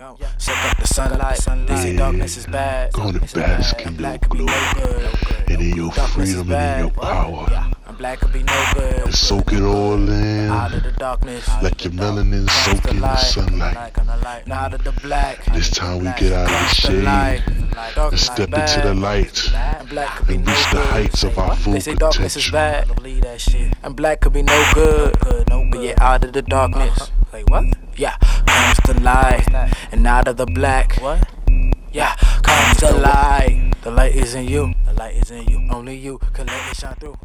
Suck up the sunlight. They say darkness is bad. Gonna bask in your glory and in your freedom and in your power. And black could be no good. And soak it all in. Out of the darkness. Let your melanin soak in the sunlight. Out of the black. This time we get out of the shade and step into the light and reach the heights of our full They say darkness is potential. bad. Don't believe that shit. And black could be no good. But yeah, out of the darkness. Uh-huh. Wait, what? Yeah, comes the light. And out of the black. What? Yeah, comes the light. The light is in you. The light is in you. Only you can let it shine through.